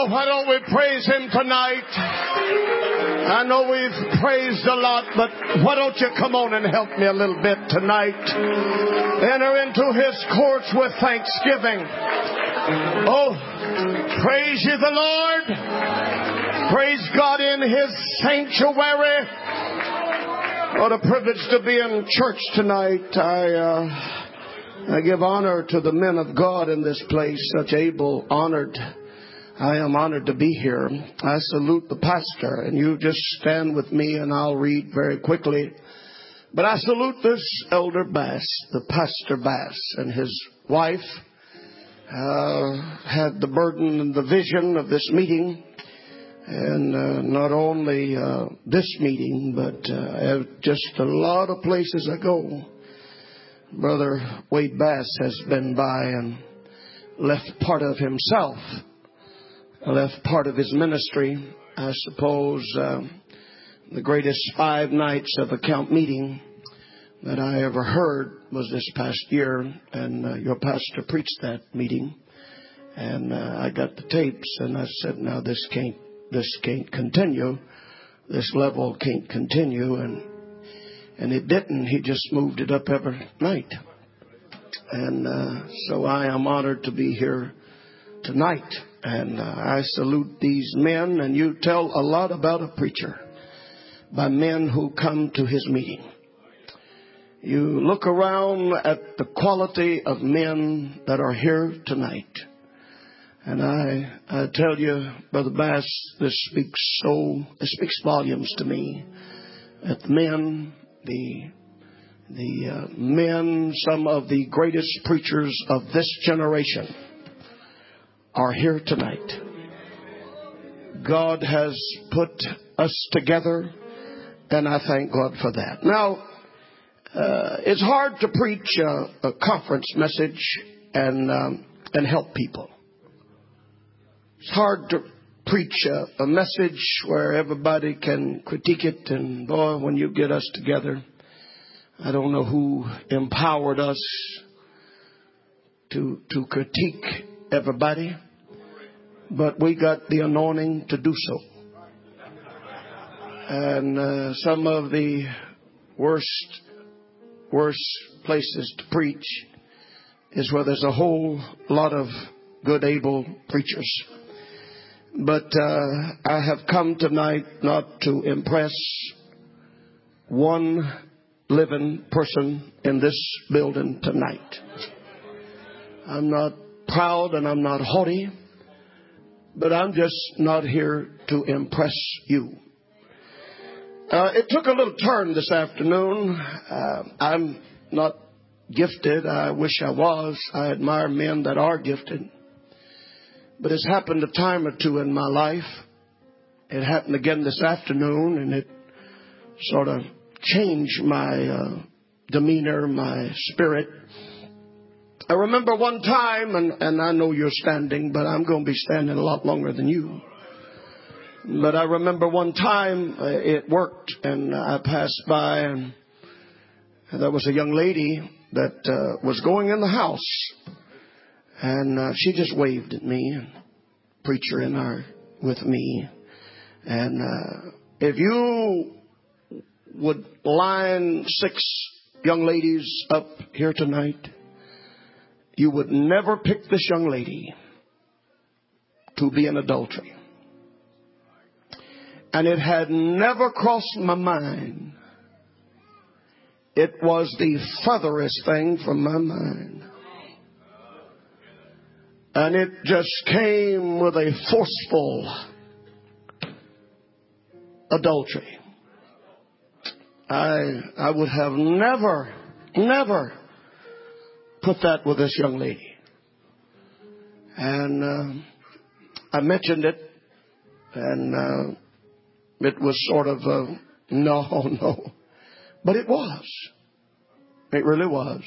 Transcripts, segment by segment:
Oh, why don't we praise Him tonight? I know we've praised a lot, but why don't you come on and help me a little bit tonight? Enter into His courts with thanksgiving. Oh, praise you the Lord. Praise God in His sanctuary. What a privilege to be in church tonight. I, uh, I give honor to the men of God in this place, such able, honored I am honored to be here. I salute the pastor, and you just stand with me and I'll read very quickly. But I salute this elder Bass, the pastor Bass, and his wife. Uh, had the burden and the vision of this meeting, and uh, not only uh, this meeting, but uh, just a lot of places I go. Brother Wade Bass has been by and left part of himself left part of his ministry. I suppose uh, the greatest five nights of a camp meeting that I ever heard was this past year, and uh, your pastor preached that meeting, and uh, I got the tapes, and I said, "Now this can't, this can't continue. This level can't continue," and and it didn't. He just moved it up every night, and uh, so I am honored to be here tonight. And uh, I salute these men, and you tell a lot about a preacher by men who come to his meeting. You look around at the quality of men that are here tonight. And I, I tell you, Brother Bass, this speaks so, it speaks volumes to me. That the men, the, the uh, men, some of the greatest preachers of this generation, are here tonight. God has put us together, and I thank God for that. Now, uh, it's hard to preach a, a conference message and um, and help people. It's hard to preach a, a message where everybody can critique it, and boy, when you get us together, I don't know who empowered us to to critique everybody, but we got the anointing to do so. And uh, some of the worst, worst places to preach is where there's a whole lot of good, able preachers. But uh, I have come tonight not to impress one living person in this building tonight. I'm not proud and I'm not haughty, but I'm just not here to impress you. Uh, it took a little turn this afternoon. Uh, I'm not gifted. I wish I was. I admire men that are gifted. But it's happened a time or two in my life. It happened again this afternoon, and it sort of changed my uh, demeanor, my spirit. I remember one time, and, and I know you're standing, but I'm going to be standing a lot longer than you. But I remember one time uh, it worked, and I passed by, and there was a young lady that uh, was going in the house, and uh, she just waved at me, and preacher in our with me, and uh, if you would line six young ladies up here tonight you would never pick this young lady to be an adultery. And it had never crossed my mind. It was the furthest thing from my mind. And it just came with a forceful adultery. I, I would have never, never put that with this young lady. And uh, I mentioned it, and uh, it was sort of a no, no. But it was. It really was.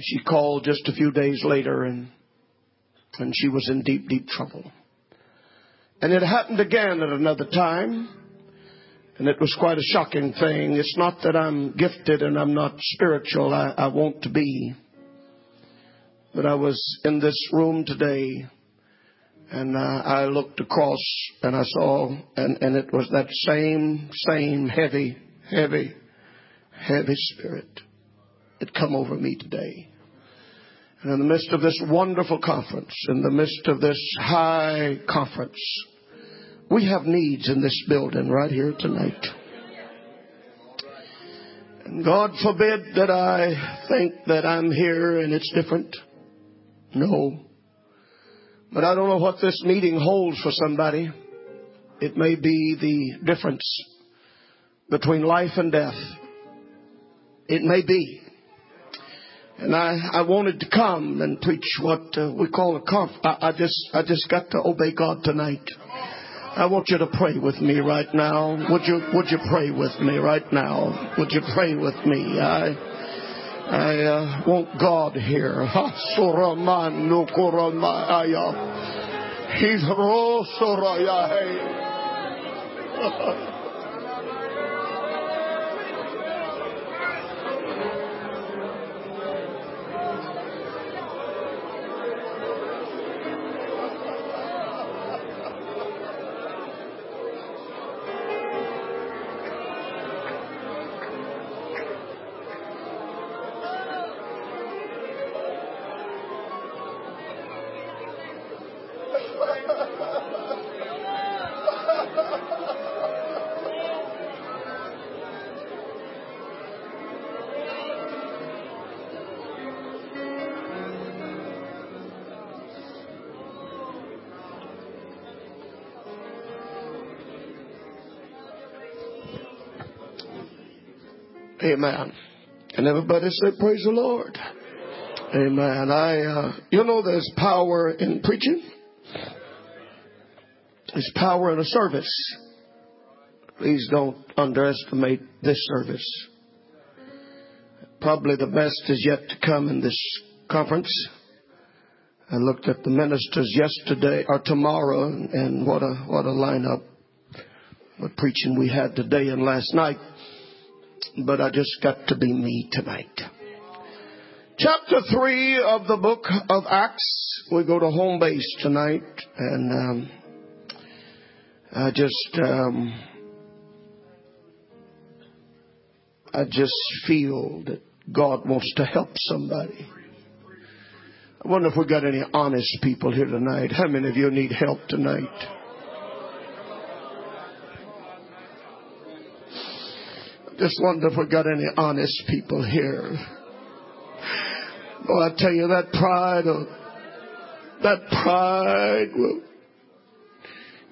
She called just a few days later, and and she was in deep, deep trouble. And it happened again at another time. And it was quite a shocking thing. It's not that I'm gifted and I'm not spiritual. I, I want to be. But I was in this room today And uh, I looked across and I saw, and, and it was that same, same heavy, heavy, heavy spirit that come over me today. And in the midst of this wonderful conference, in the midst of this high conference, we have needs in this building right here tonight. And God forbid that I think that I'm here and it's different. No. But I don't know what this meeting holds for somebody. It may be the difference between life and death. It may be. And I, I wanted to come and preach what uh, we call a conf. I, I just, I just got to obey God tonight. I want you to pray with me right now. Would you, would you pray with me right now? Would you pray with me? I, I uh, want God here. He's Amen. And everybody said, Praise the Lord. Amen. I, uh, you know, there's power in preaching. There's power in a service. Please don't underestimate this service. Probably the best is yet to come in this conference. I looked at the ministers yesterday or tomorrow, and what a what a lineup! What preaching we had today and last night but I just got to be me tonight. Chapter 3 of the book of Acts. We go to home base tonight, and um, I just. Um, I just feel that God wants to help somebody. I wonder if we've got any honest people here tonight. How many of you need help tonight? Just wonder if we got any honest people here. Oh, I tell you, that pride, that pride will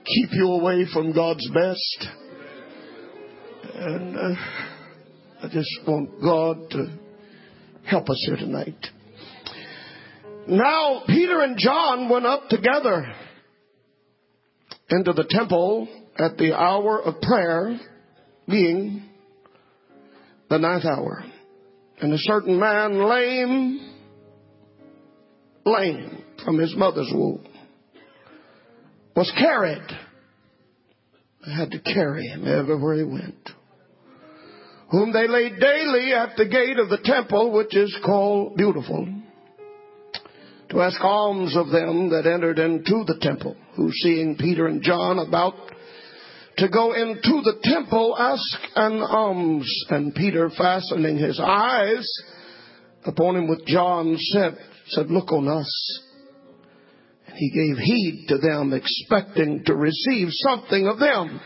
keep you away from God's best. And uh, I just want God to help us here tonight. Now, Peter and John went up together into the temple at the hour of prayer, being the ninth hour. And a certain man, lame, lame from his mother's womb, was carried. I had to carry him everywhere he went. Whom they laid daily at the gate of the temple, which is called Beautiful, to ask alms of them that entered into the temple, who seeing Peter and John about to go into the temple, ask an alms. And Peter, fastening his eyes upon him with John, said, said, Look on us. And he gave heed to them, expecting to receive something of them.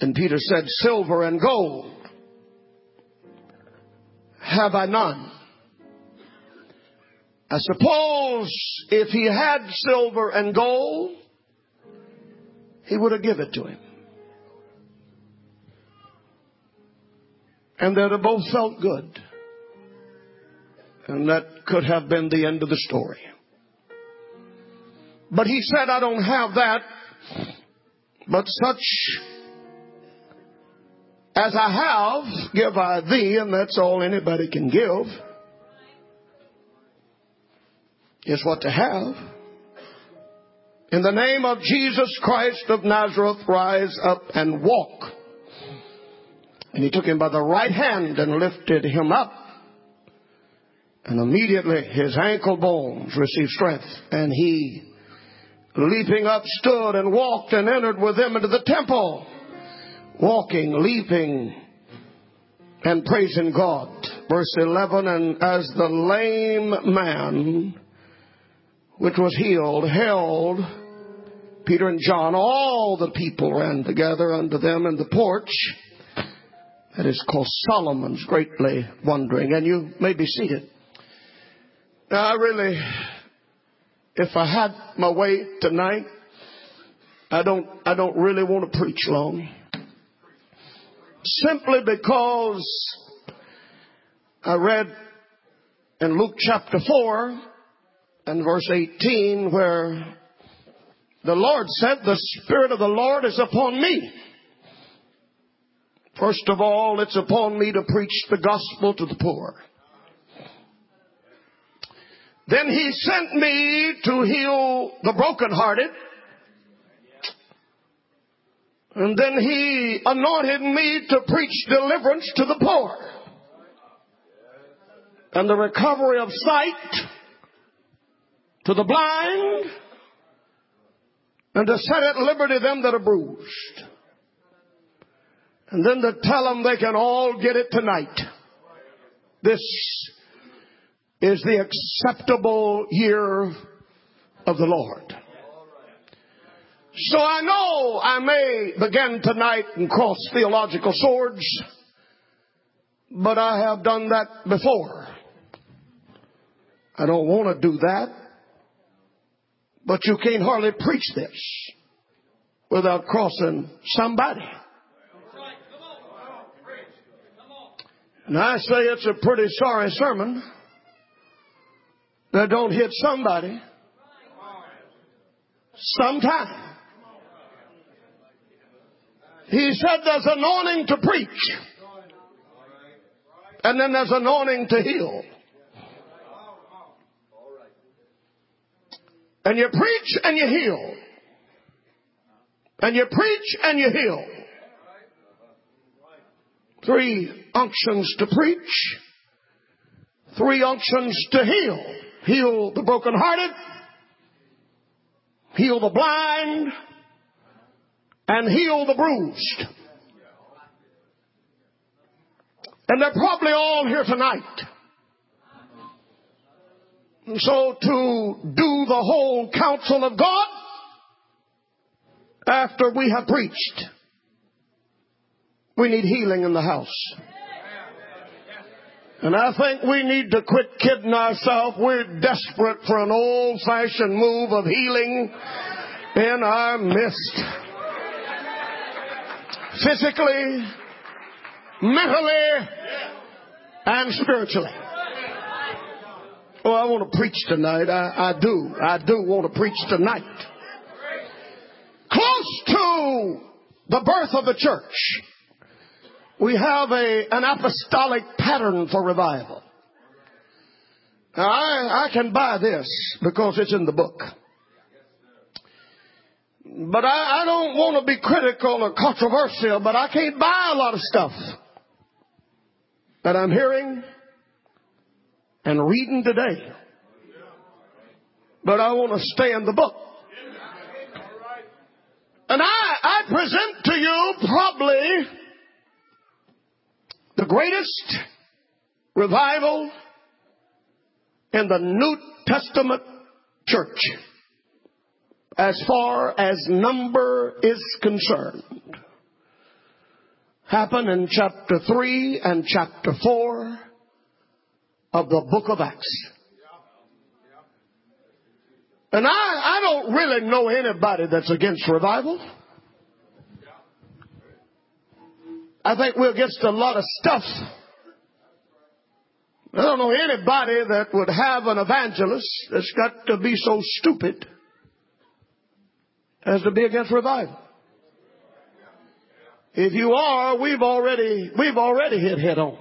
And Peter said, Silver and gold have I none. I suppose if he had silver and gold, he would have given it to him. And they'd have both felt good. And that could have been the end of the story. But he said, I don't have that, but such as I have, give I thee, and that's all anybody can give, is what to have. In the name of Jesus Christ of Nazareth, rise up and walk. And he took him by the right hand and lifted him up. And immediately his ankle bones received strength, and he, leaping up, stood and walked and entered with them into the temple, walking, leaping, and praising God. Verse 11, and as the lame man, which was healed, held Peter and John, all the people ran together unto them in the porch that is called Solomon's, greatly wondering. And you may be seated. Now, I really, if I had my way tonight, I don't, I don't really want to preach long. Simply because I read in Luke chapter 4 and verse 18 where the Lord said, the Spirit of the Lord is upon me. First of all, it's upon me to preach the gospel to the poor. Then he sent me to heal the brokenhearted. And then he anointed me to preach deliverance to the poor. And the recovery of sight to the blind. And to set at liberty them that are bruised. And then to tell them they can all get it tonight. This is the acceptable year of the Lord. So I know I may begin tonight and cross theological swords, but I have done that before. I don't want to do that, but you can't hardly preach this without crossing somebody. And I say it's a pretty sorry sermon that don't hit somebody sometime. He said there's anointing to preach. And then there's anointing to heal. And you preach and you heal. And you preach and you heal. Three unctions to preach. Three unctions to heal heal the brokenhearted, heal the blind, and heal the bruised. And they're probably all here tonight. And so to do the whole counsel of God after we have preached, we need healing in the house. And I think we need to quit kidding ourselves. We're desperate for an old fashioned move of healing in our midst. Physically, mentally, and spiritually. Oh, I want to preach tonight. I, I do. I do want to preach tonight. Close to the birth of the church we have a, an apostolic pattern for revival. Now, I, I can buy this because it's in the book. But I, I don't want to be critical or controversial, but I can't buy a lot of stuff that I'm hearing and reading today. But I want to stay in the book. And I, I present to you probably the greatest revival in the New Testament church as far as number is concerned happened in chapter 3 and chapter 4 of the book of Acts. And I, I don't really know anybody that's against revival. I think we're against a lot of stuff. I don't know anybody that would have an evangelist that's got to be so stupid as to be against revival. If you are, we've already, we've already hit head on.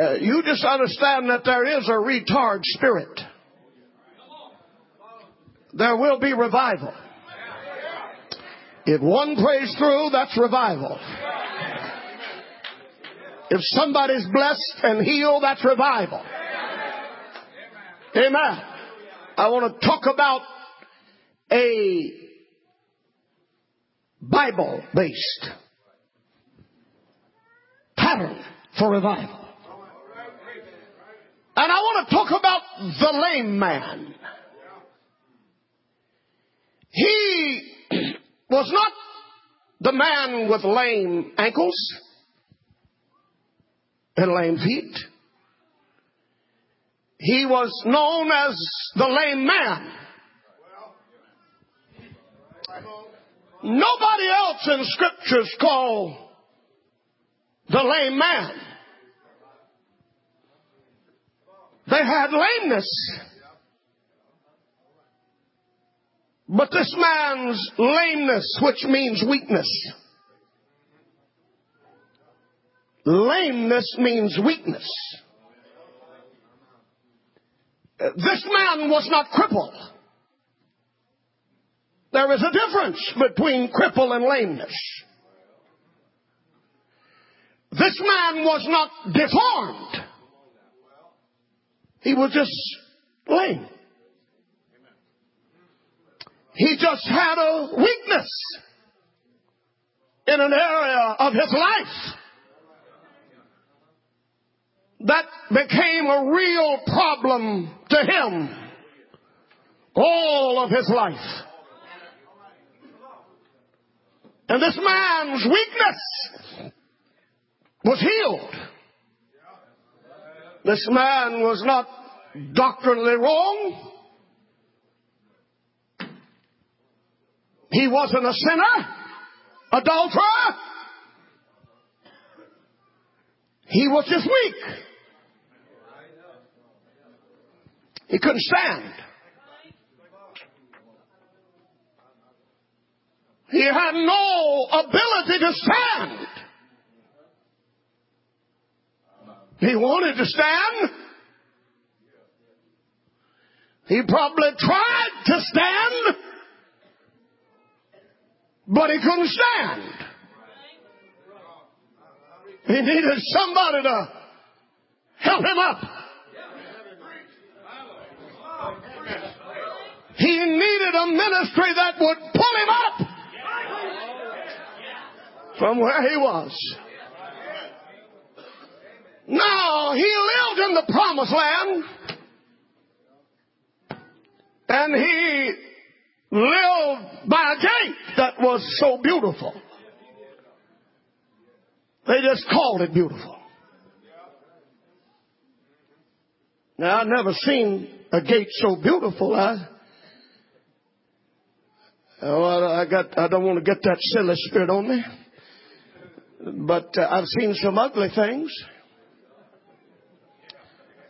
Uh, you just understand that there is a retard spirit. There will be revival. If one prays through, that's revival. If somebody's blessed and healed, that's revival. Amen. I want to talk about a Bible based pattern for revival. And I want to talk about the lame man. He was not the man with lame ankles and lame feet. He was known as the lame man. Nobody else in scriptures called the lame man. They had lameness. But this man's lameness, which means weakness, lameness means weakness. This man was not crippled. There is a difference between cripple and lameness. This man was not deformed. He was just lame. He just had a weakness in an area of his life that became a real problem to him all of his life. And this man's weakness was healed. This man was not doctrinally wrong. He wasn't a sinner, adulterer. He was just weak. He couldn't stand. He had no ability to stand. He wanted to stand. He probably tried to stand, but he couldn't stand. He needed somebody to help him up. He needed a ministry that would pull him up from where he was. Now, he lived in the promised land and he lived by a gate that was so beautiful. They just called it beautiful. Now, I've never seen a gate so beautiful. I, well, I got, I don't want to get that silly spirit on me. But uh, I've seen some ugly things.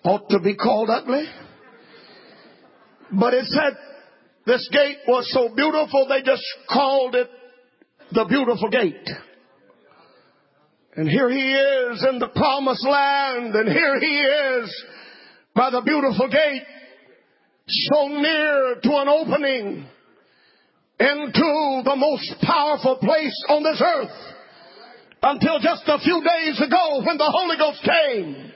Ought to be called ugly. But it said this gate was so beautiful they just called it the beautiful gate. And here he is in the promised land and here he is by the beautiful gate so near to an opening into the most powerful place on this earth until just a few days ago when the Holy Ghost came.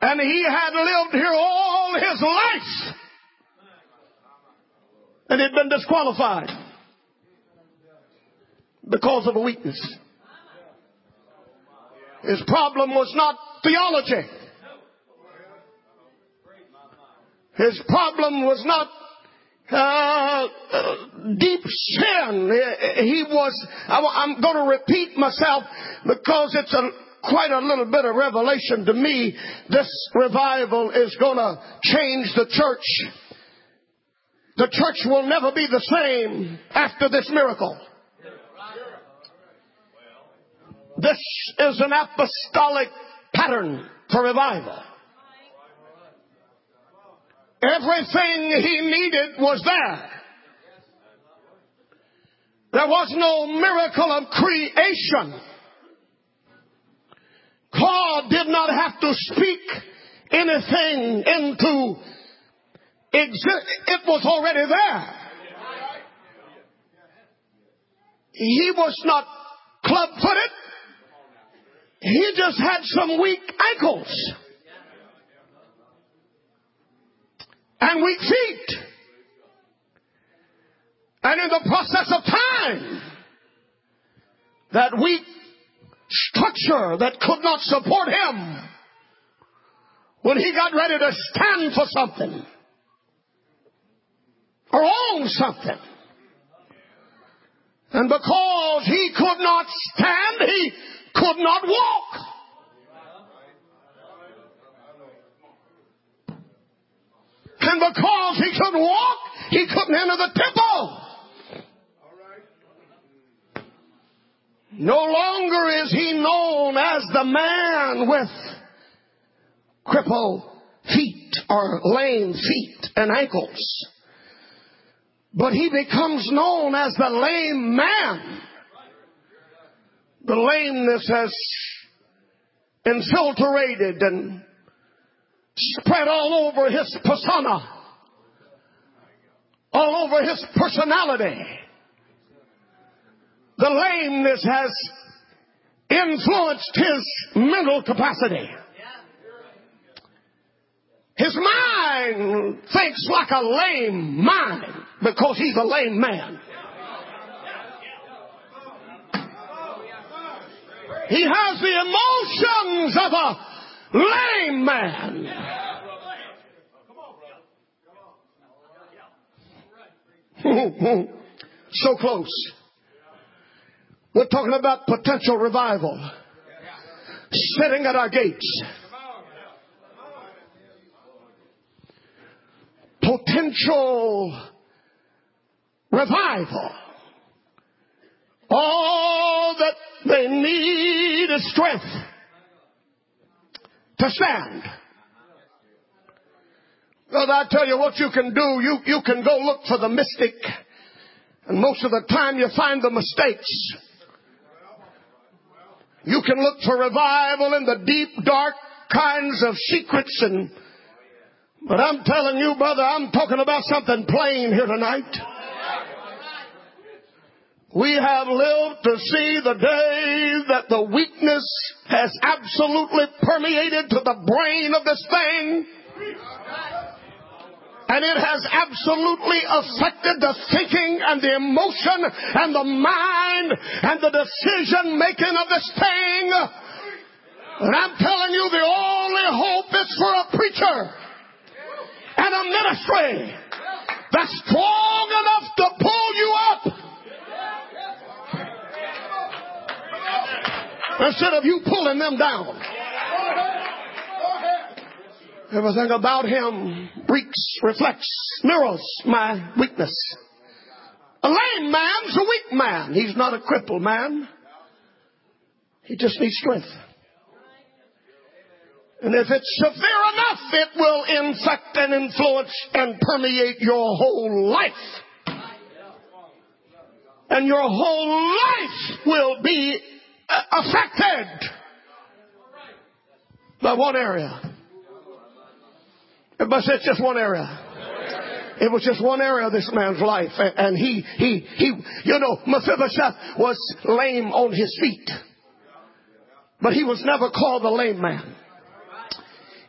And he had lived here all his life. And he'd been disqualified because of a weakness. His problem was not theology. His problem was not uh, deep sin. He was, I'm going to repeat myself because it's a, quite a little bit of revelation to me. This revival is going to change the church. The church will never be the same after this miracle. This is an apostolic pattern for revival. Everything he needed was there. There was no miracle of creation. God did not have to speak anything into existence. It was already there. He was not club footed. he just had some weak ankles and weak feet. And in the process of time, that weak structure that could not support him when he got ready to stand for something or own something. And because he could not stand, he could not walk. And because he couldn't walk, he couldn't enter the temple. No longer is he known as the man with crippled feet or lame feet and ankles. But he becomes known as the lame man. The lameness has infiltrated and spread all over his persona, all over his personality. The lameness has influenced his mental capacity. His mind thinks like a lame mind because he's a lame man. He has the emotions of a lame man. so close. We're talking about potential revival sitting at our gates. Potential revival. All that they need is strength to stand. Well, I tell you what you can do. You, you can go look for the mystic. And most of the time you find the mistakes. You can look for revival in the deep, dark kinds of secrets and, but I'm telling you, brother, I'm talking about something plain here tonight. We have lived to see the day that the weakness has absolutely permeated to the brain of this thing. And it has absolutely affected the thinking and the emotion and the mind and the decision making of this thing. And I'm telling you, the only hope is for a preacher and a ministry that's strong enough to pull you up instead of you pulling them down. Everything about him reeks, reflects, mirrors my weakness. A lame man's a weak man. He's not a crippled man. He just needs strength. And if it's severe enough, it will infect and influence and permeate your whole life. And your whole life will be uh, affected by one area. Everybody say it's just one area. It was just one area of this man's life. And he, he, he, you know, Mephibosheth was lame on his feet. But he was never called the lame man.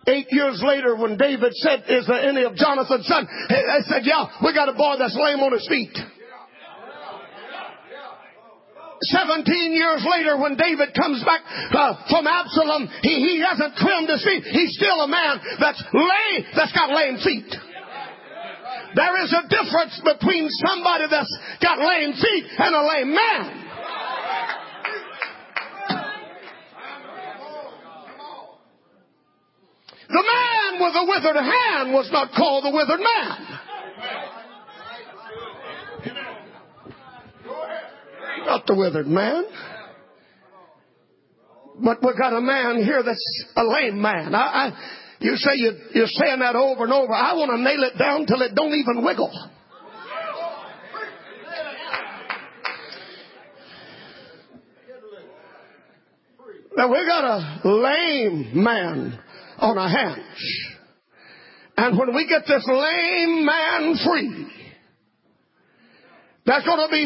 Eight years later, when David said, Is there any of Jonathan's son? They said, Yeah, we got a boy that's lame on his feet. 17 years later when David comes back uh, from Absalom, he, he hasn't trimmed his feet. He's still a man that's lame, that's got lame feet. There is a difference between somebody that's got lame feet and a lame man. The man with a withered hand was not called the withered man. Not the withered man. But we've got a man here that's a lame man. I, I, you say you, you're saying that over and over. I want to nail it down till it don't even wiggle. Now we got a lame man on our hands. And when we get this lame man free, there's going to be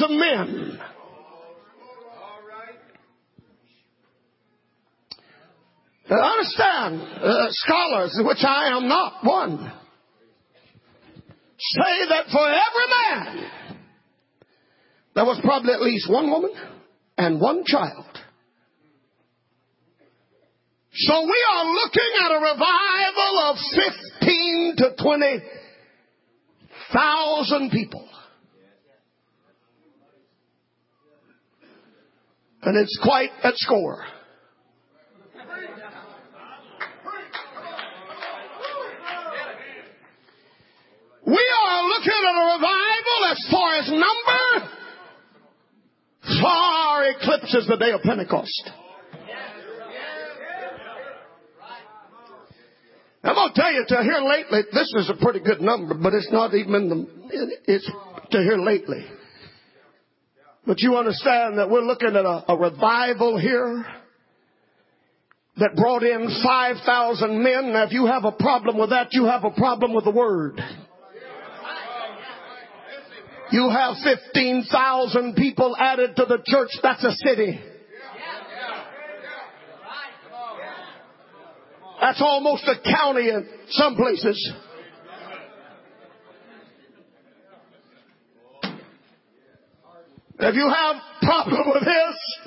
5,000 men. Understand, uh, scholars, which I am not one, say that for every man, there was probably at least one woman and one child. So we are looking at a revival of 15 to 20 20,000 people. And it's quite at score. We are looking at a revival as far as number far eclipses the day of Pentecost. To tell you, to here lately, this is a pretty good number, but it's not even in the, it's to here lately. But you understand that we're looking at a, a revival here that brought in 5,000 men. Now, if you have a problem with that, you have a problem with the Word. You have 15,000 people added to the church. That's a city. That's almost a county in some places. If you have problem with this,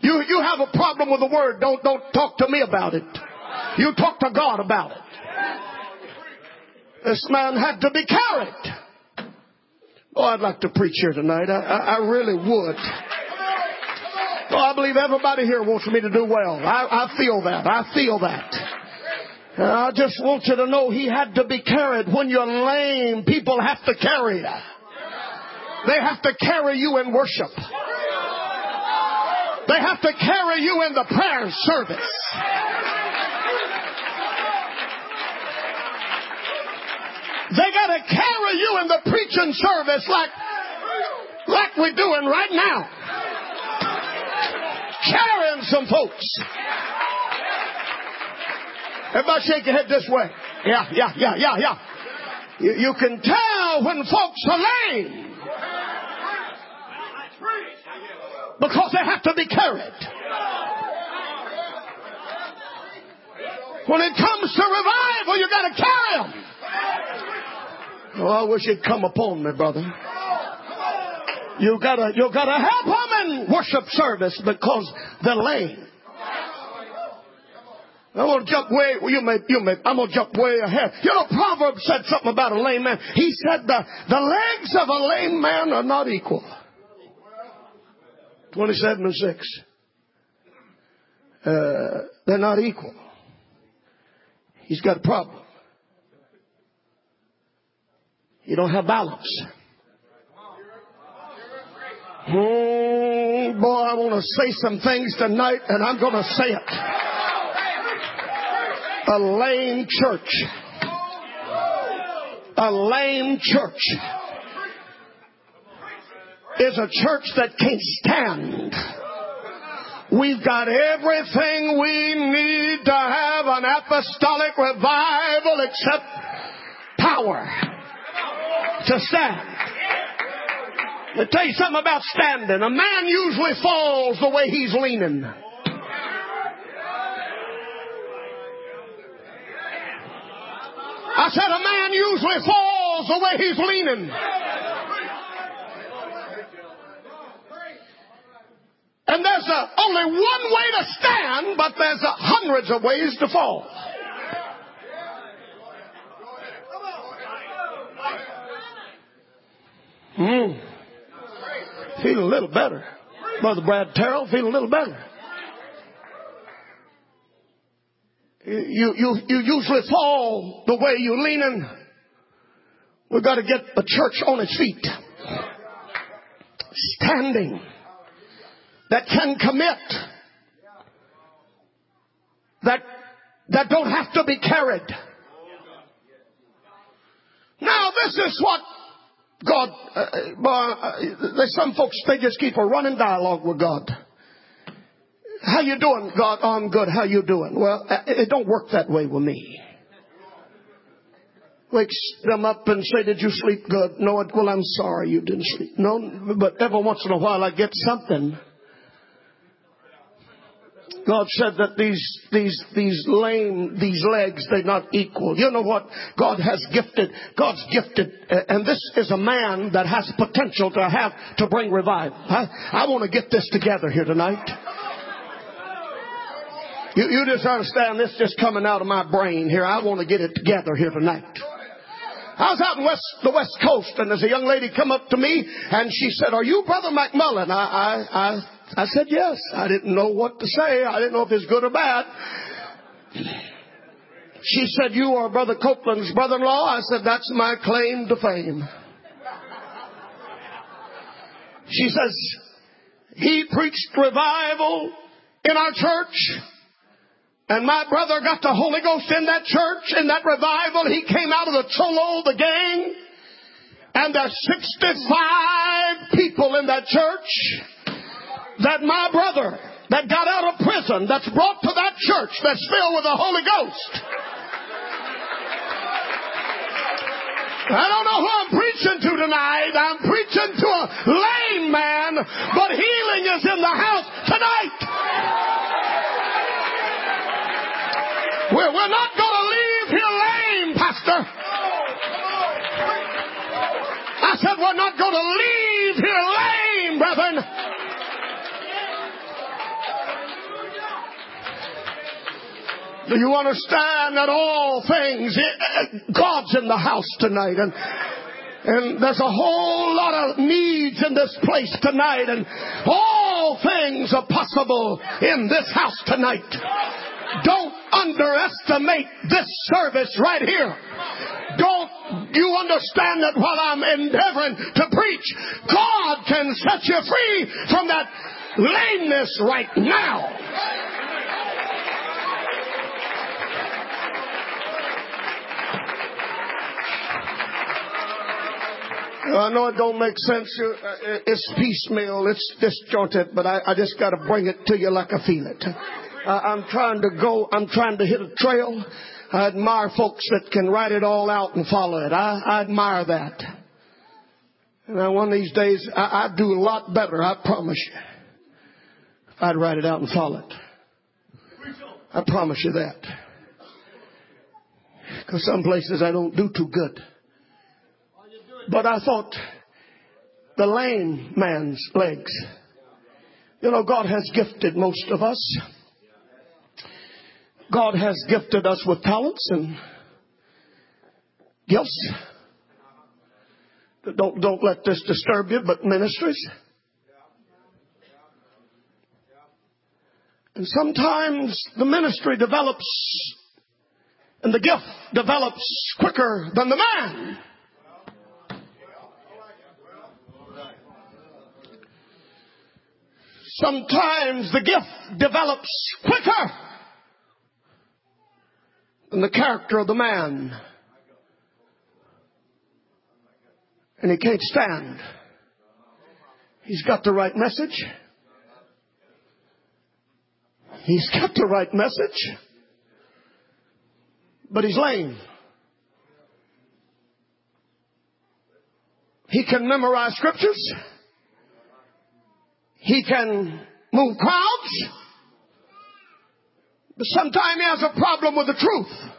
you, you have a problem with the word. Don't, don't talk to me about it. You talk to God about it. This man had to be carried. Oh, I'd like to preach here tonight. I, I, I really would. Oh, I believe everybody here wants me to do well. I, I feel that. I feel that. I just want you to know he had to be carried. When you're lame, people have to carry you. They have to carry you in worship. They have to carry you in the prayer service. They got to carry you in the preaching service like, like we're doing right now. Carrying some folks. Everybody shake your head this way. Yeah, yeah, yeah, yeah, yeah. You, you can tell when folks are lame. Because they have to be carried. When it comes to revival, you gotta carry them. Oh, I wish you'd come upon me, brother. You gotta, you gotta help them in worship service because they're lame. I'm gonna jump way, you may, you may, I'm gonna jump way ahead. You know, Proverbs said something about a lame man. He said the, the legs of a lame man are not equal. 27 and 6. Uh, they're not equal. He's got a problem. You don't have balance. Oh boy, I want to say some things tonight and I'm to say it. A lame church. A lame church is a church that can't stand. We've got everything we need to have an apostolic revival except power to stand. Let me tell you something about standing. A man usually falls the way he's leaning. I said a man usually falls the way he's leaning. And there's a, only one way to stand, but there's a, hundreds of ways to fall. Hmm. Feel a little better. Brother Brad Terrell, feel a little better. You, you, you usually fall the way you're leaning. We've got to get the church on its feet. Standing that can commit, that, that don't have to be carried. Now this is what God, uh, uh, uh, there's some folks, they just keep a running dialogue with God. How you doing, God? Oh, I'm good. How you doing? Well, uh, it don't work that way with me. Wakes them up and say, did you sleep good? No, well, I'm sorry you didn't sleep. No, but every once in a while I get something God said that these, these, these lame, these legs, they're not equal. You know what? God has gifted, God's gifted, and this is a man that has potential to have, to bring revival. I, I want to get this together here tonight. You, you just understand this just coming out of my brain here. I want to get it together here tonight. I was out in West, the West Coast and there's a young lady come up to me and she said, are you Brother McMullen? I, I, I I said yes. I didn't know what to say. I didn't know if it's good or bad. She said, you are Brother Copeland's brother-in-law. I said, that's my claim to fame. She says, he preached revival in our church. And my brother got the Holy Ghost in that church, in that revival. He came out of the cholo, the gang. And there's 65 people in that church that my brother that got out of prison, that's brought to that church, that's filled with the Holy Ghost. I don't know who I'm preaching to tonight. I'm preaching to a lame man, but healing is in the house tonight. We're, we're not going to leave here lame, Pastor. I said we're not going to leave here lame, brethren. Do you understand that all things, eh, eh, God's in the house tonight and and there's a whole lot of needs in this place tonight and all things are possible in this house tonight. Don't underestimate this service right here. Don't you understand that while I'm endeavoring to preach, God can set you free from that lameness right now. I know it don't make sense. Uh, it's piecemeal. It's disjointed, but I, I just got to bring it to you like I feel it. Uh, I'm trying to go. I'm trying to hit a trail. I admire folks that can write it all out and follow it. I, I admire that. And one of these days, I, I'd do a lot better. I promise you. I'd write it out and follow it. I promise you that. Because some places I don't do too good. But I thought the lame man's legs. You know, God has gifted most of us. God has gifted us with talents and gifts. Don't, don't let this disturb you, but ministries. And sometimes the ministry develops and the gift develops quicker than the man. Sometimes the gift develops quicker than the character of the man. And he can't stand. He's got the right message. He's got the right message. But he's lame. He can memorize scriptures. He can move crowds. But sometimes he has a problem with the truth.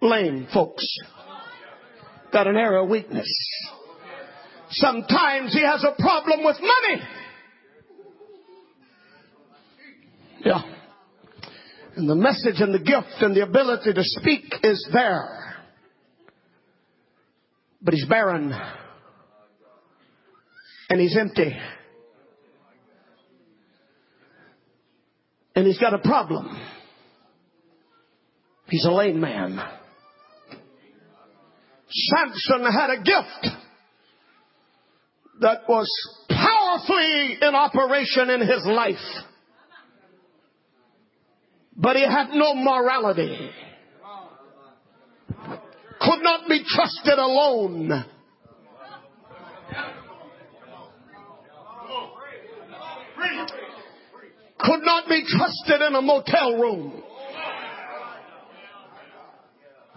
Lame folks got an area of weakness. Sometimes he has a problem with money. Yeah. And the message and the gift and the ability to speak is there but he's barren and he's empty. And he's got a problem. He's a lame man. Samson had a gift that was powerfully in operation in his life. But he had no morality could not be trusted alone. Could not be trusted in a motel room.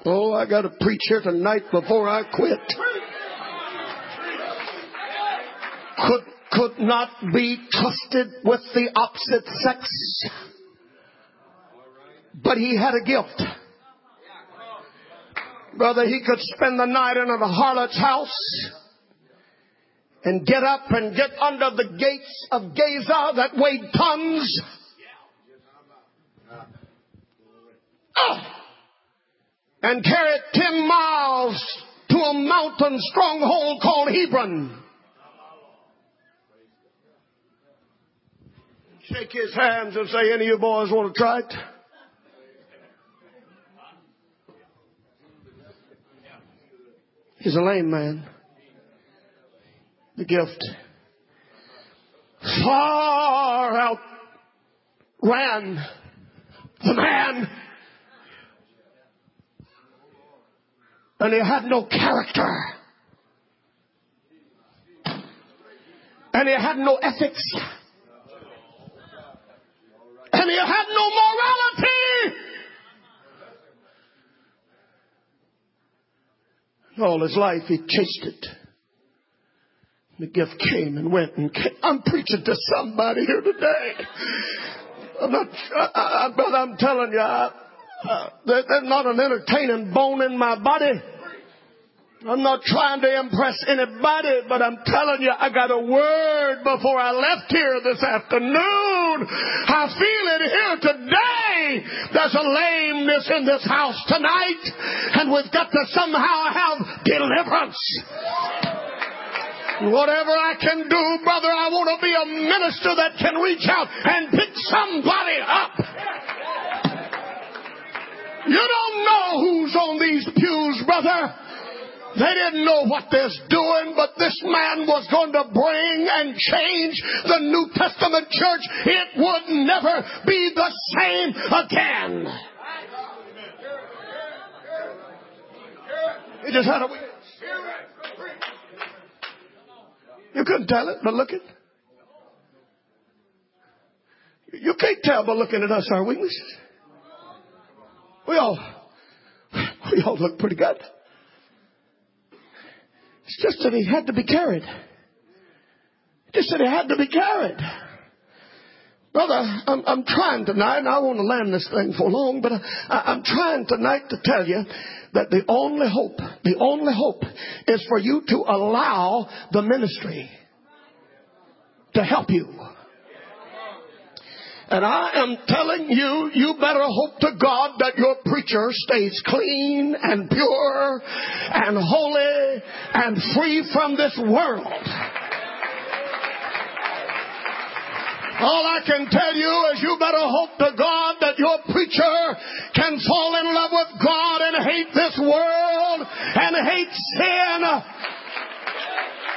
Oh, I got to preach here tonight before I quit. could, could not be trusted with the opposite sex. But he had a gift. Brother, he could spend the night in a harlot's house and get up and get under the gates of Gaza that weighed tons. Oh, and carry it 10 miles to a mountain stronghold called Hebron. Shake his hands and say, any of you boys want to try it? He's a lame man. The gift. Far out ran the man. And he had no character. And he had no ethics. And he had no morality. All his life he chased it. The gift came and went and came. I'm preaching to somebody here today. I'm not, I, I, but I'm telling you, I, uh, there's not an entertaining bone in my body. I'm not trying to impress anybody, but I'm telling you, I got a word before I left here this afternoon. I feel it here today. There's a lameness in this house tonight, and we've got to somehow have deliverance. Whatever I can do, brother, I want to be a minister that can reach out and pick somebody up. You don't know who's on these pews, brother. They didn't know what they're doing, but this man was going to bring and change the New Testament church. It would never be the same again. He just had a. You couldn't tell it, but look it. You can't tell by looking at us our weaknesses. We all, we all look pretty good. It's just that he had to be carried. Just that he had to be carried. Brother, I'm, I'm trying tonight, and I want to land this thing for long, but I, I'm trying tonight to tell you that the only hope, the only hope is for you to allow the ministry to help you. And I am telling you, you better hope to God that your preacher stays clean and pure and holy and free from this world. All I can tell you is you better hope to God that your preacher can fall in love with God and hate this world and hate sin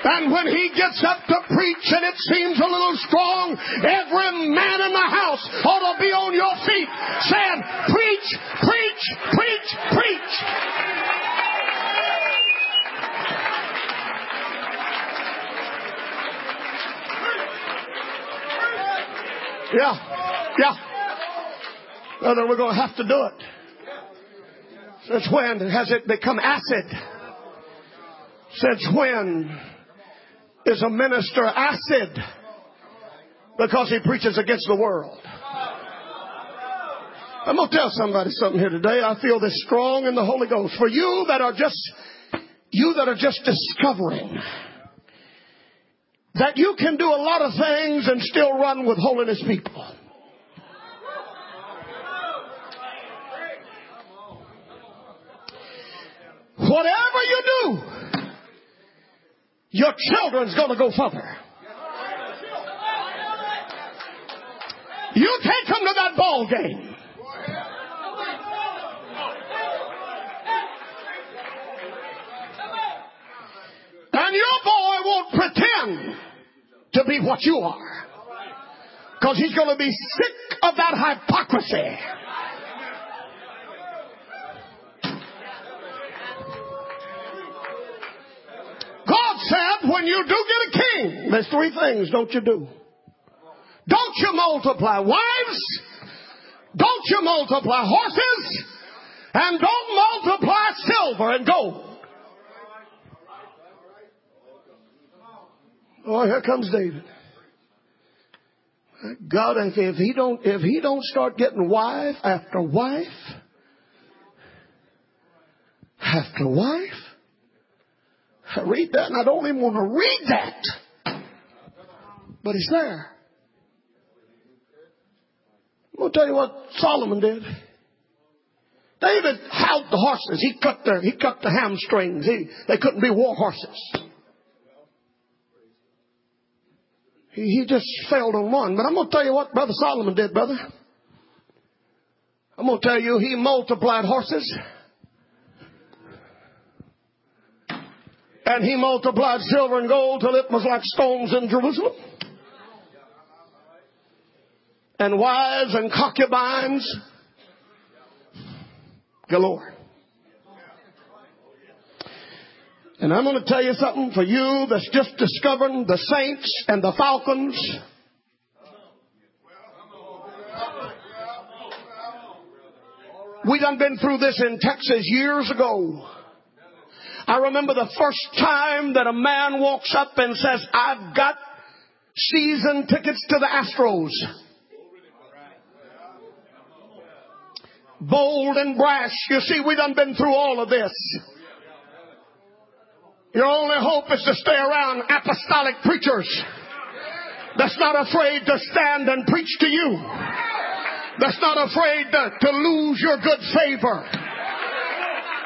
and when he gets up to preach and it seems a little strong, every man in the house ought to be on your feet saying, preach, preach, preach, preach. Yeah, yeah. Brother, we're going to have to do it. Since when has it become acid? Since when is a minister acid because he preaches against the world. I'm going to tell somebody something here today. I feel this strong in the Holy Ghost. For you that are just, you that are just discovering that you can do a lot of things and still run with holiness people. Whatever you do, your children's going to go further. You take them to that ball game. Won't pretend to be what you are. Because he's going to be sick of that hypocrisy. God said, when you do get a king, there's three things don't you do. Don't you multiply wives. Don't you multiply horses. And don't multiply silver and gold. Oh, here comes David. God, if, he don't if he don't start getting wife after wife after wife, I read that and I don't even want to read that. But it's there. I'm gonna tell you what Solomon did. David held the horses. He cut their he cut the hamstrings. He, they couldn't be war horses. He, just failed on one. But I'm going to tell you what Brother Solomon did, brother. I'm going to tell you he multiplied horses. And he multiplied silver and gold till it was like stones in Jerusalem. And wives and concubines galore. And I'm going to tell you something for you that's just discovering the saints and the falcons. We done been through this in Texas years ago. I remember the first time that a man walks up and says, I've got season tickets to the Astros. Bold and brash. You see, we done been through all of this. Your only hope is to stay around apostolic preachers that's not afraid to stand and preach to you. That's not afraid to, to lose your good favor.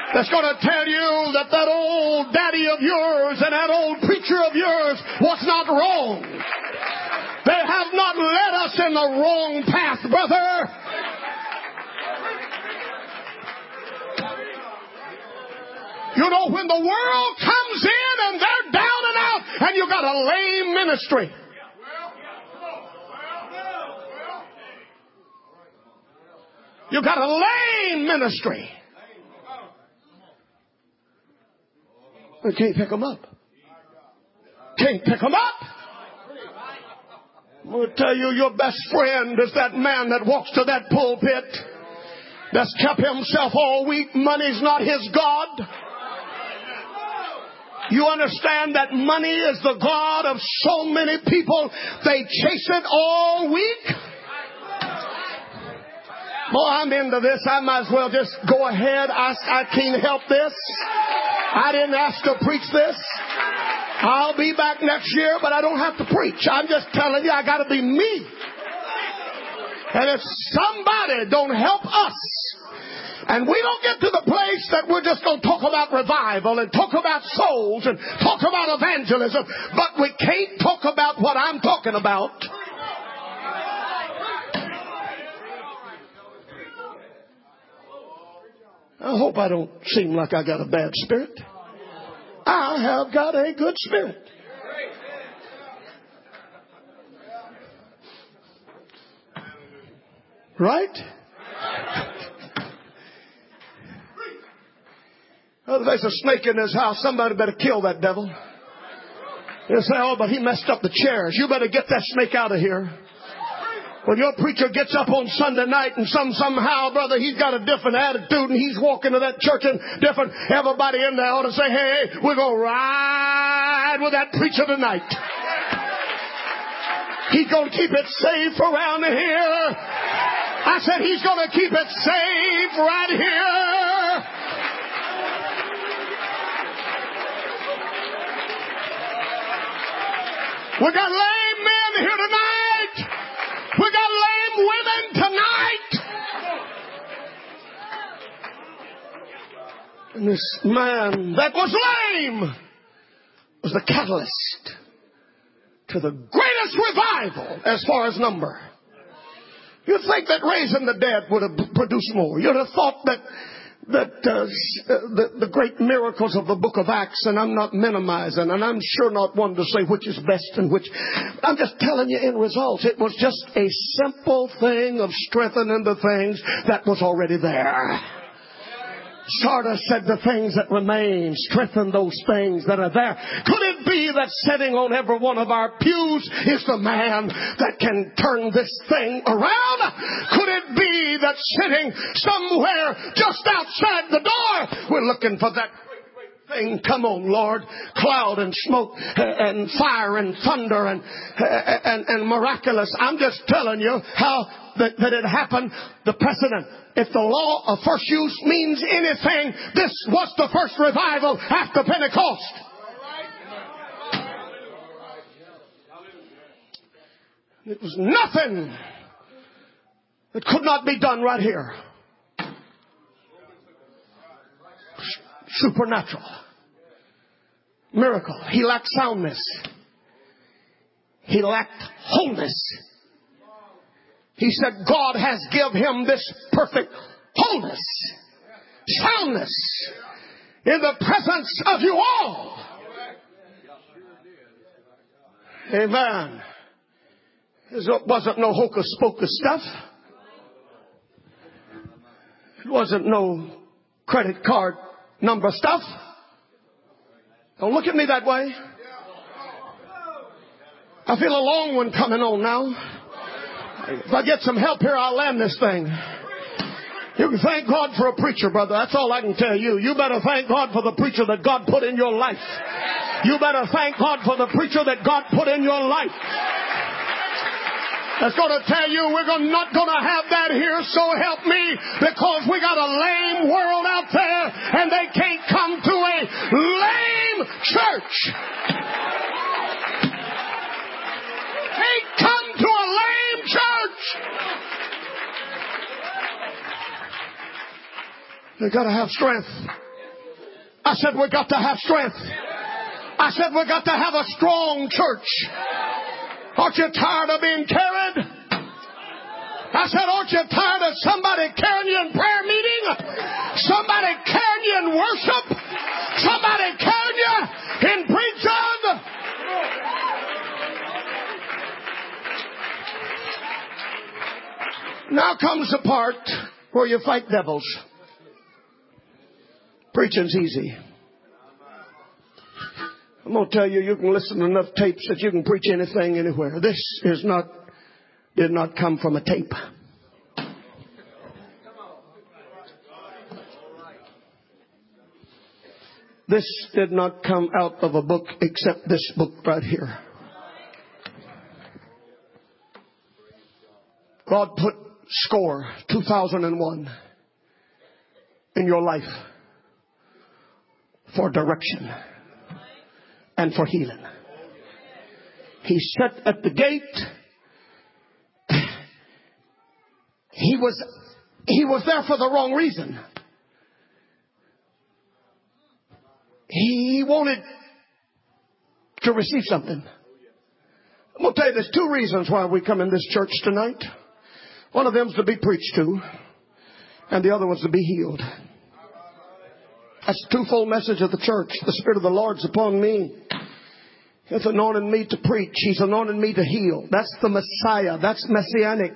That's going to tell you that that old daddy of yours and that old preacher of yours was not wrong. They have not led us in the wrong path, brother. You know, when the world comes in and they're down and out, and you got a lame ministry. You got a lame ministry. You can't pick them up. Can't pick them up. I'm going to tell you, your best friend is that man that walks to that pulpit that's kept himself all week. Money's not his God. You understand that money is the God of so many people. They chase it all week. Boy, I'm into this. I might as well just go ahead. I, I can't help this. I didn't ask to preach this. I'll be back next year, but I don't have to preach. I'm just telling you, I gotta be me. And if somebody don't help us, and we don't get to the place that we're just going to talk about revival and talk about souls and talk about evangelism, but we can't talk about what I'm talking about. I hope I don't seem like I got a bad spirit. I have got a good spirit. Right? Oh, there's a snake in his house. Somebody better kill that devil. They say, oh, but he messed up the chairs. You better get that snake out of here. When your preacher gets up on Sunday night and some somehow, brother, he's got a different attitude and he's walking to that church and different, everybody in there ought to say, hey, we're going to ride with that preacher tonight. He's to keep it safe around here. I said he's to keep it safe right here. We got lame men here tonight. We got lame women tonight. And this man that was lame was the catalyst to the greatest revival as far as number. You'd think that raising the dead would have produced more. You'd have thought that that uh, the, the great miracles of the book of Acts, and I'm not minimizing, and I'm sure not one to say which is best and which. I'm just telling you in results, it was just a simple thing of strengthening the things that was already there. Sardis said the things that remain, strengthen those things that are there. Could it be that sitting on every one of our pews is the man that can turn this thing around? Could it be that sitting somewhere just outside the door, we're looking for that great come on, Lord. Cloud and smoke and fire and thunder and, and, and miraculous. I'm just telling you how that, that it happened. The precedent. If the law of first use means anything, this was the first revival after Pentecost. It was nothing that could not be done right here. Supernatural. Miracle. He lacked soundness. He lacked wholeness. He said God has given him this perfect wholeness, soundness in the presence of you all. Amen. It wasn't no hocus pocus stuff. Wasn't no credit card number stuff. Don't look at me that way. I feel a long one coming on now. If I get some help here, I'll land this thing. You can thank God for a preacher, brother. That's all I can tell you. You better thank God for the preacher that God put in your life. You better thank God for the preacher that God put in your life. That's going to tell you we're not going to have that here, so help me, because we got a lame world out there and they can't come to a lame church. Can't come to a lame church. They got to have strength. I said we got to have strength. I said we got to have a strong church. Aren't you tired of being carried? I said, aren't you tired of somebody carrying you in prayer meeting? Somebody carrying you in worship? Somebody carrying you in preaching? Now comes the part where you fight devils. Preaching's easy. I'm going to tell you, you can listen to enough tapes that you can preach anything anywhere. This is not, did not come from a tape. This did not come out of a book except this book right here. God put score 2001 in your life for direction and for healing. He shut at the gate. He was, he was there for the wrong reason. He wanted to receive something. I'm going to tell you there's two reasons why we come in this church tonight. One of them is to be preached to, and the other one's to be healed. That's the twofold message of the church. The Spirit of the Lord's upon me. He's anointed me to preach. He's anointed me to heal. That's the Messiah. That's messianic.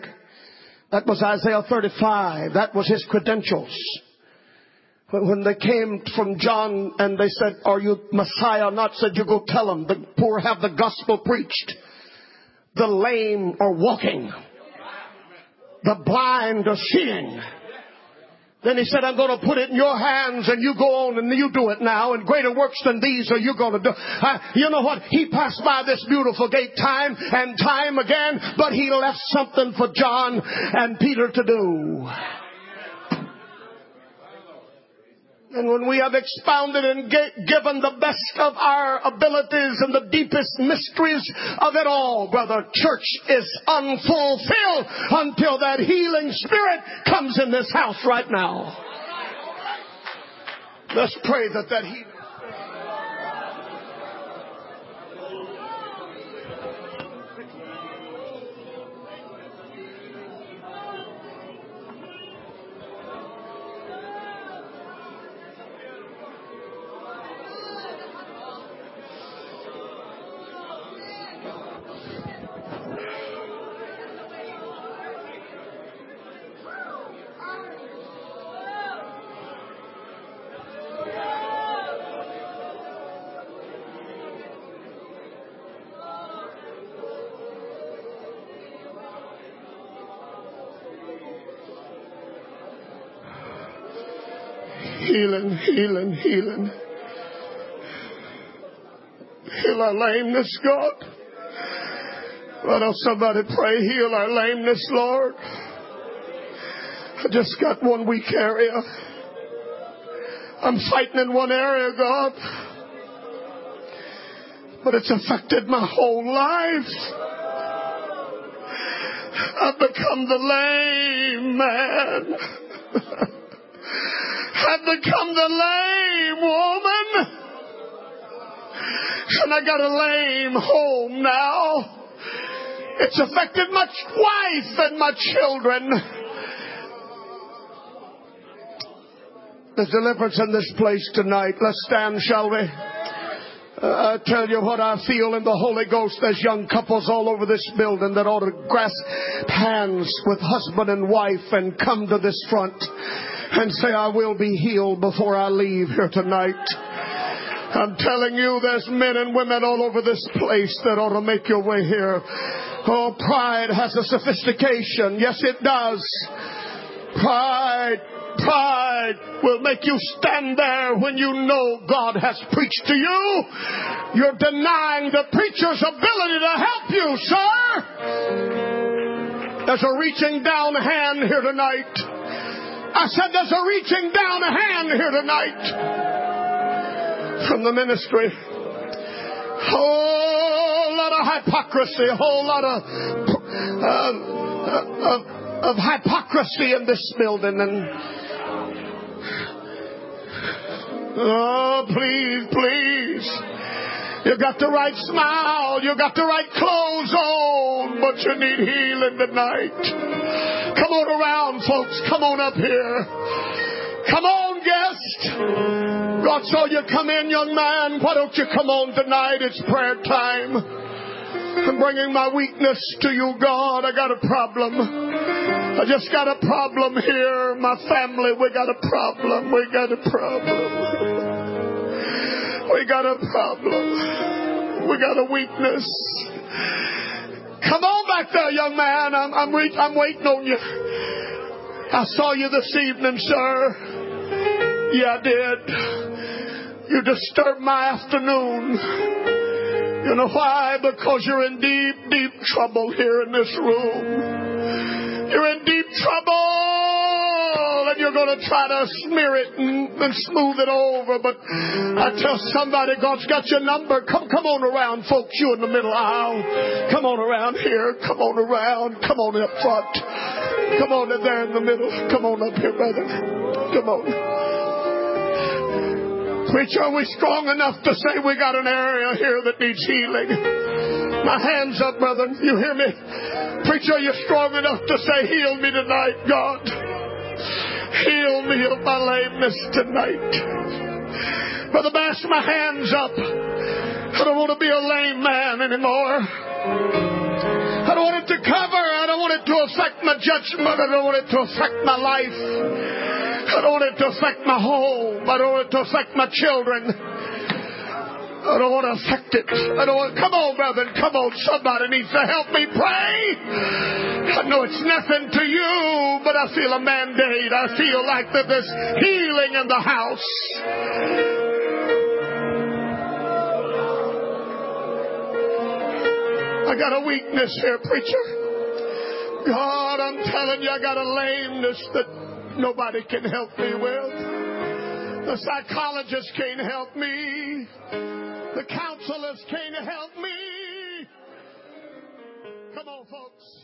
That was Isaiah 35. That was his credentials. When they came from John and they said, are you Messiah? Not said, you go tell them. The poor have the gospel preached. The lame are walking. The blind are seeing. Then he said, I'm going to put it in your hands and you go on and you do it now and greater works than these are you going to do. Uh, you know what? He passed by this beautiful gate time and time again, but he left something for John and Peter to do. And when we have expounded and given the best of our abilities and the deepest mysteries of it all, brother, church is unfulfilled until that healing spirit comes in this house right now. Let's pray that that healing healing, heal our lameness, God. Why oh, don't somebody pray, heal our lameness, Lord? I just got one weak area. I'm fighting in one area, God. But it's affected my whole life. I've become the lame man. I've become the lame woman. And I got a lame home now. It's affected my wife and my children. There's deliverance in this place tonight. Let's stand, shall we? Uh, I tell you what I feel in the Holy Ghost. There's young couples all over this building that ought to grasp hands with husband and wife and come to this front and say, I will be healed before I leave here tonight. I'm telling you, there's men and women all over this place that ought to make your way here. Oh, pride has a sophistication. Yes, it does. Pride pride will make you stand there when you know God has preached to you. You're denying the preacher's ability to help you, sir. There's a reaching down hand here tonight. I said there's a reaching down hand here tonight from the ministry. Whole lot of hypocrisy, a whole lot of, uh, of, of hypocrisy in this building and Oh, please, please. You got the right smile. You got the right clothes on, but you need healing tonight. Come on around, folks. Come on up here. Come on, guest. God saw you come in, young man. Why don't you come on tonight? It's prayer time. I'm bringing my weakness to you, God. I got a problem. I just got a problem here. My family, we got a problem. We got a problem. We got a problem. We got a weakness. Come on back there, young man. I'm, I'm, re- I'm waiting on you. I saw you this evening, sir. Yeah, I did. You disturbed my afternoon. You know why? Because you're in deep, deep trouble here in this room. You're in deep trouble you're going to try to smear it and, and smooth it over. But I tell somebody, God's got your number. Come, come on around, folks. You in the middle aisle. Come on around here. Come on around. Come on up front. Come on in there in the middle. Come on up here, brother. Come on. Preacher, are we strong enough to say we got an area here that needs healing? My hands up, brother. You hear me? Preacher, are you're strong enough to say, Heal me tonight, God. Heal me of my lameness tonight. Brother Bass, my hands up. I don't want to be a lame man anymore. I don't want it to cover. I don't want it to affect my judgment. I don't want it to affect my life. I don't want it to affect my home. I don't want it to affect my children. I don't want to affect it. I don't want, come on, brother. Come on. Somebody needs to help me pray. I know it's nothing to you, but I feel a mandate. I feel like that there's healing in the house. I got a weakness here, preacher. God, I'm telling you, I got a lameness that nobody can help me with. The psychologist can't help me. The counselors can't help me. Come on, folks.